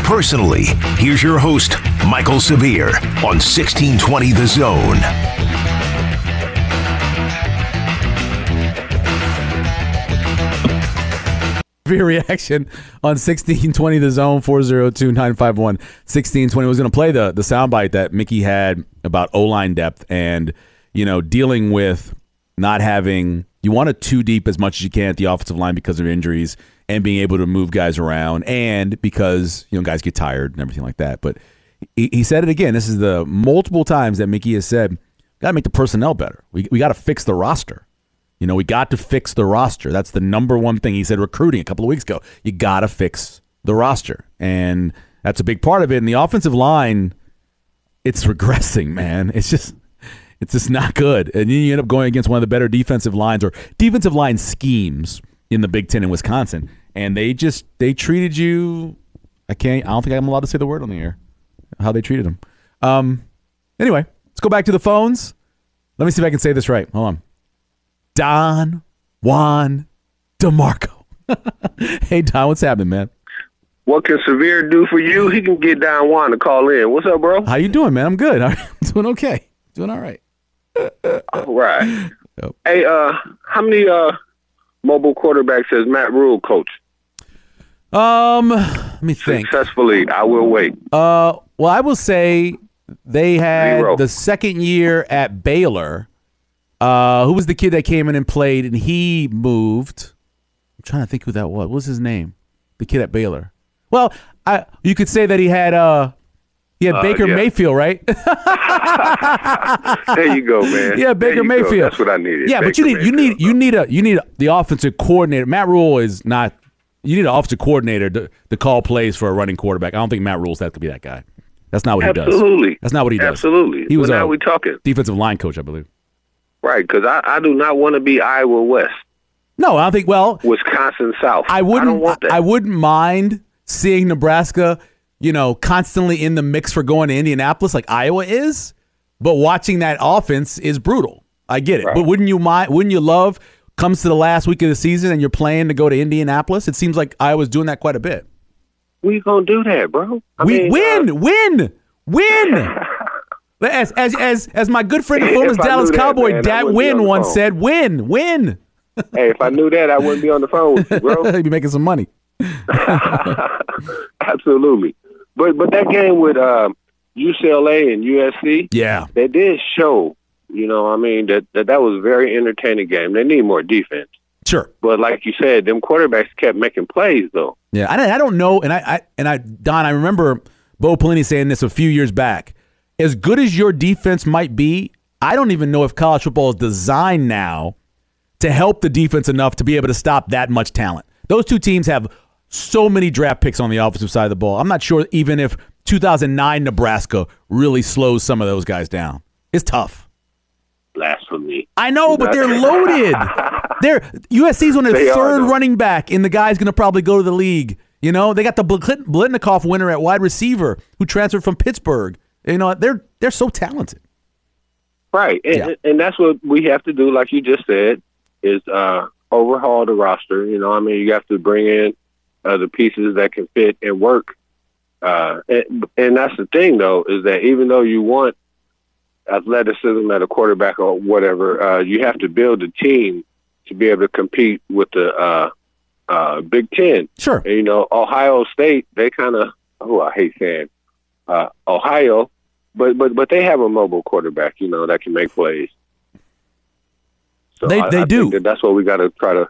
Personally, here's your host, Mike'l Severe, on 1620 The Zone. your reaction on 1620 the zone 402-951 1620 was going to play the the soundbite that Mickey had about O-line depth and you know dealing with not having you want it too deep as much as you can at the offensive line because of injuries and being able to move guys around and because you know guys get tired and everything like that but he, he said it again this is the multiple times that Mickey has said got to make the personnel better we, we got to fix the roster you know, we got to fix the roster. That's the number one thing. He said recruiting a couple of weeks ago. You got to fix the roster. And that's a big part of it. And the offensive line, it's regressing, man. It's just it's just not good. And you end up going against one of the better defensive lines or defensive line schemes in the Big Ten in Wisconsin. And they just they treated you I can't I don't think I'm allowed to say the word on the air. How they treated him. Um anyway, let's go back to the phones. Let me see if I can say this right. Hold on. Don Juan DeMarco. hey, Don, what's happening, man? What can Severe do for you? He can get Don Juan to call in. What's up, bro? How you doing, man? I'm good. I'm doing okay. Doing all right. all right. Yep. Hey, uh, how many uh mobile quarterbacks has Matt Rhule coached? Um, let me think. Successfully, I will wait. Uh, well, I will say they had Zero. the second year at Baylor uh, who was the kid that came in and played and he moved? I'm trying to think who that was. What was his name? The kid at Baylor. Well, I you could say that he had uh he had uh, Baker yeah. Mayfield, right? there you go, man. Yeah, Baker Mayfield. Go. That's what I needed. Yeah, Baker but you need Mayfield. you need you need a you need a, the offensive coordinator. Matt Rhule is not. You need an offensive coordinator to, to call plays for a running quarterback. I don't think Matt Rhule's that to be that guy. That's not what Absolutely. he does. Absolutely. That's not what he does. Absolutely. He was well, now a we talking. defensive line coach, I believe. Right, because I, I do not want to be Iowa West. No, I don't think. Well, Wisconsin South. I wouldn't. I, I wouldn't mind seeing Nebraska, you know, constantly in the mix for going to Indianapolis like Iowa is. But watching that offense is brutal. I get it. Right. But wouldn't you mind? Wouldn't you love? Comes to the last week of the season and you're playing to go to Indianapolis. It seems like Iowa's doing that quite a bit. We gonna do that, bro? I we mean, win, uh, win, win. As as as as my good friend and former Dallas Cowboy that, Dat Win once phone. said, "Win, win." hey, if I knew that, I wouldn't be on the phone with you, bro. You'd be making some money. Absolutely, but but that game with uh, UCLA and USC, yeah, they did show. You know, I mean that, that that was a very entertaining game. They need more defense. Sure, but like you said, them quarterbacks kept making plays though. Yeah, I, I don't know, and I, I and I Don, I remember Bo Pelini saying this a few years back as good as your defense might be, I don't even know if college football is designed now to help the defense enough to be able to stop that much talent. Those two teams have so many draft picks on the offensive side of the ball. I'm not sure even if 2009 Nebraska really slows some of those guys down. It's tough. Blasphemy. I know, but they're loaded. they're USC's on their third running back, and the guy's going to probably go to the league. You know, they got the Biletnikoff winner at wide receiver who transferred from Pittsburgh. You know, they're they're so talented. Right, and, yeah. and that's what we have to do. Like you just said, is uh, overhaul the roster. You know, I mean, you have to bring in uh, the pieces that can fit and work. Uh, and, and that's the thing, though, is that even though you want athleticism at a quarterback or whatever, uh, you have to build a team to be able to compete with the uh, uh, Big Ten. Sure. And, you know, Ohio State, they kind of, oh, I hate saying uh, Ohio, but but but they have a mobile quarterback, you know, that can make plays. So they I, they I do. That that's what we got to try to,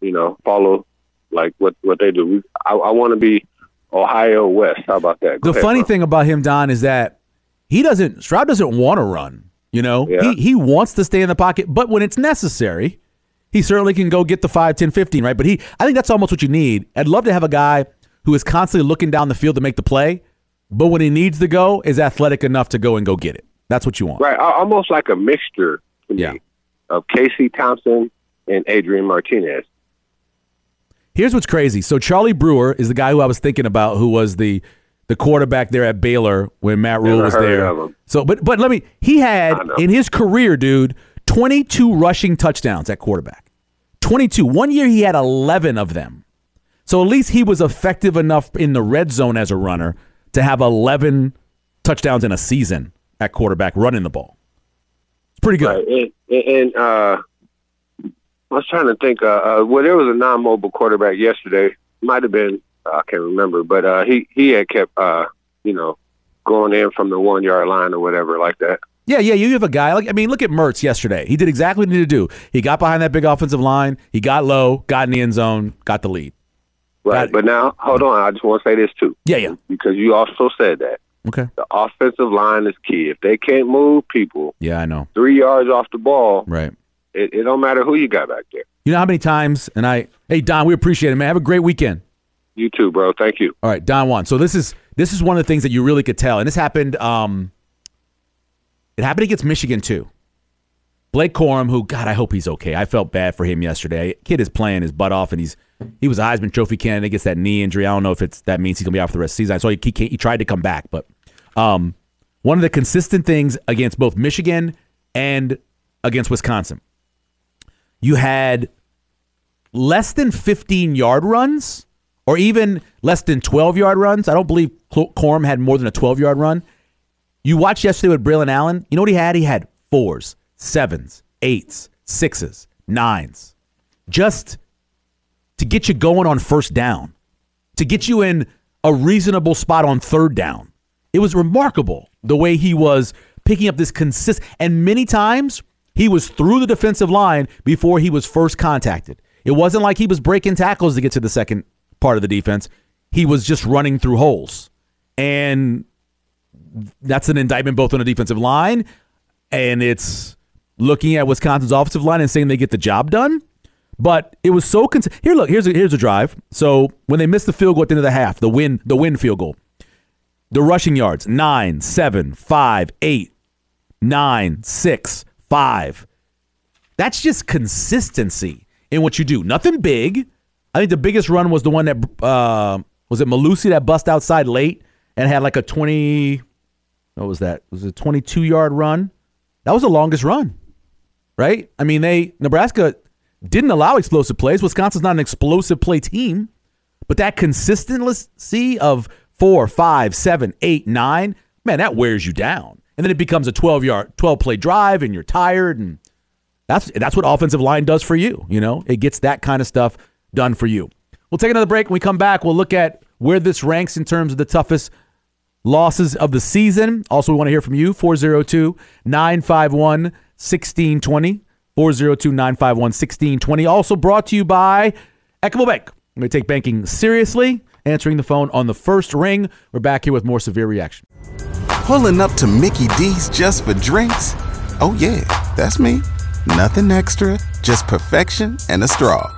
you know, follow like what what they do. We, I, I want to be Ohio West. How about that? Go the ahead, funny bro. thing about him, Don, is that he doesn't. Stroud doesn't want to run. You know, yeah. he he wants to stay in the pocket, but when it's necessary, he certainly can go get the 5, 10, 15, right? But he, I think that's almost what you need. I'd love to have a guy who is constantly looking down the field to make the play, but when he needs to go, is athletic enough to go and go get it. That's what you want. Right. Almost like a mixture Yeah. of Casey Thompson and Adrian Martinez. Here's what's crazy. So Charlie Brewer is the guy who I was thinking about, who was the the quarterback there at Baylor when Matt Rhule Never was there. So, but but let me. He had in his career, dude, 22 rushing touchdowns at quarterback. 22. One year he had 11 of them. So at least he was effective enough in the red zone as a runner to have 11 touchdowns in a season at quarterback running the ball. It's pretty good. Right. And, and uh, I was trying to think. Uh, uh, well, there was a non-mobile quarterback yesterday. Might have been. I can't remember, but uh, he he had kept uh, you know going in from the one yard line or whatever like that. Yeah, yeah, you have a guy like I mean, look at Mertz yesterday. He did exactly what he needed to do. He got behind that big offensive line, he got low, got in the end zone, got the lead. Right. it. But now, hold on. I just want to say this too, Yeah, yeah. because you also said that Okay. the offensive line is key. If they can't move people Yeah, I know. three yards off the ball, Right. it, it don't matter who you got back there. You know how many times and I hey Don, we appreciate it, man. Have a great weekend. You too, bro. Thank you. All right, Don Juan. So this is this is one of the things that you really could tell, and this happened. Um, it happened against Michigan too. Blake Corum, who God, I hope he's okay. I felt bad for him yesterday. Kid is playing his butt off, and he's he was a Heisman Trophy candidate. Gets that knee injury. I don't know if it's that means he's gonna be out for the rest of the season. So he he, he tried to come back, but um, one of the consistent things against both Michigan and against Wisconsin, you had less than 15 yard runs or even less than 12 yard runs. I don't believe Corum had more than a 12 yard run. You watched yesterday with Braylon Allen. You know what he had? He had fours, sevens, eights, sixes, nines. Just to get you going on first down, to get you in a reasonable spot on third down. It was remarkable the way he was picking up this consist and many times he was through the defensive line before he was first contacted. It wasn't like he was breaking tackles to get to the second part of the defense. He was just running through holes. And that's an indictment both on the defensive line and it's looking at Wisconsin's offensive line and saying they get the job done. But it was so cons- here. Look, here's a, here's a drive. So when they missed the field goal at the end of the half, the win the win field goal, the rushing yards nine, seven, five, eight, nine, six, five. That's just consistency in what you do. Nothing big. I think the biggest run was the one that uh, was it Mellusi that bust outside late and had like a twenty. What was that? It was a twenty-two yard run. That was the longest run, right? I mean, they Nebraska didn't allow explosive plays. Wisconsin's not an explosive play team, but that consistency of four, five, seven, eight, nine, man, that wears you down. And then it becomes a twelve yard, twelve play drive, and you're tired, and that's that's what offensive line does for you. You know, it gets that kind of stuff done for you. We'll take another break. When we come back, we'll look at where this ranks in terms of the toughest losses of the season. Also, we want to hear from you 402 951 1620. 402 951 1620. Also brought to you by Equitable Bank. To take banking seriously. Answering the phone on the first ring. We're back here with more severe reaction. Pulling up to Mickey D's just for drinks? Oh, yeah, that's me. Nothing extra, just perfection and a straw.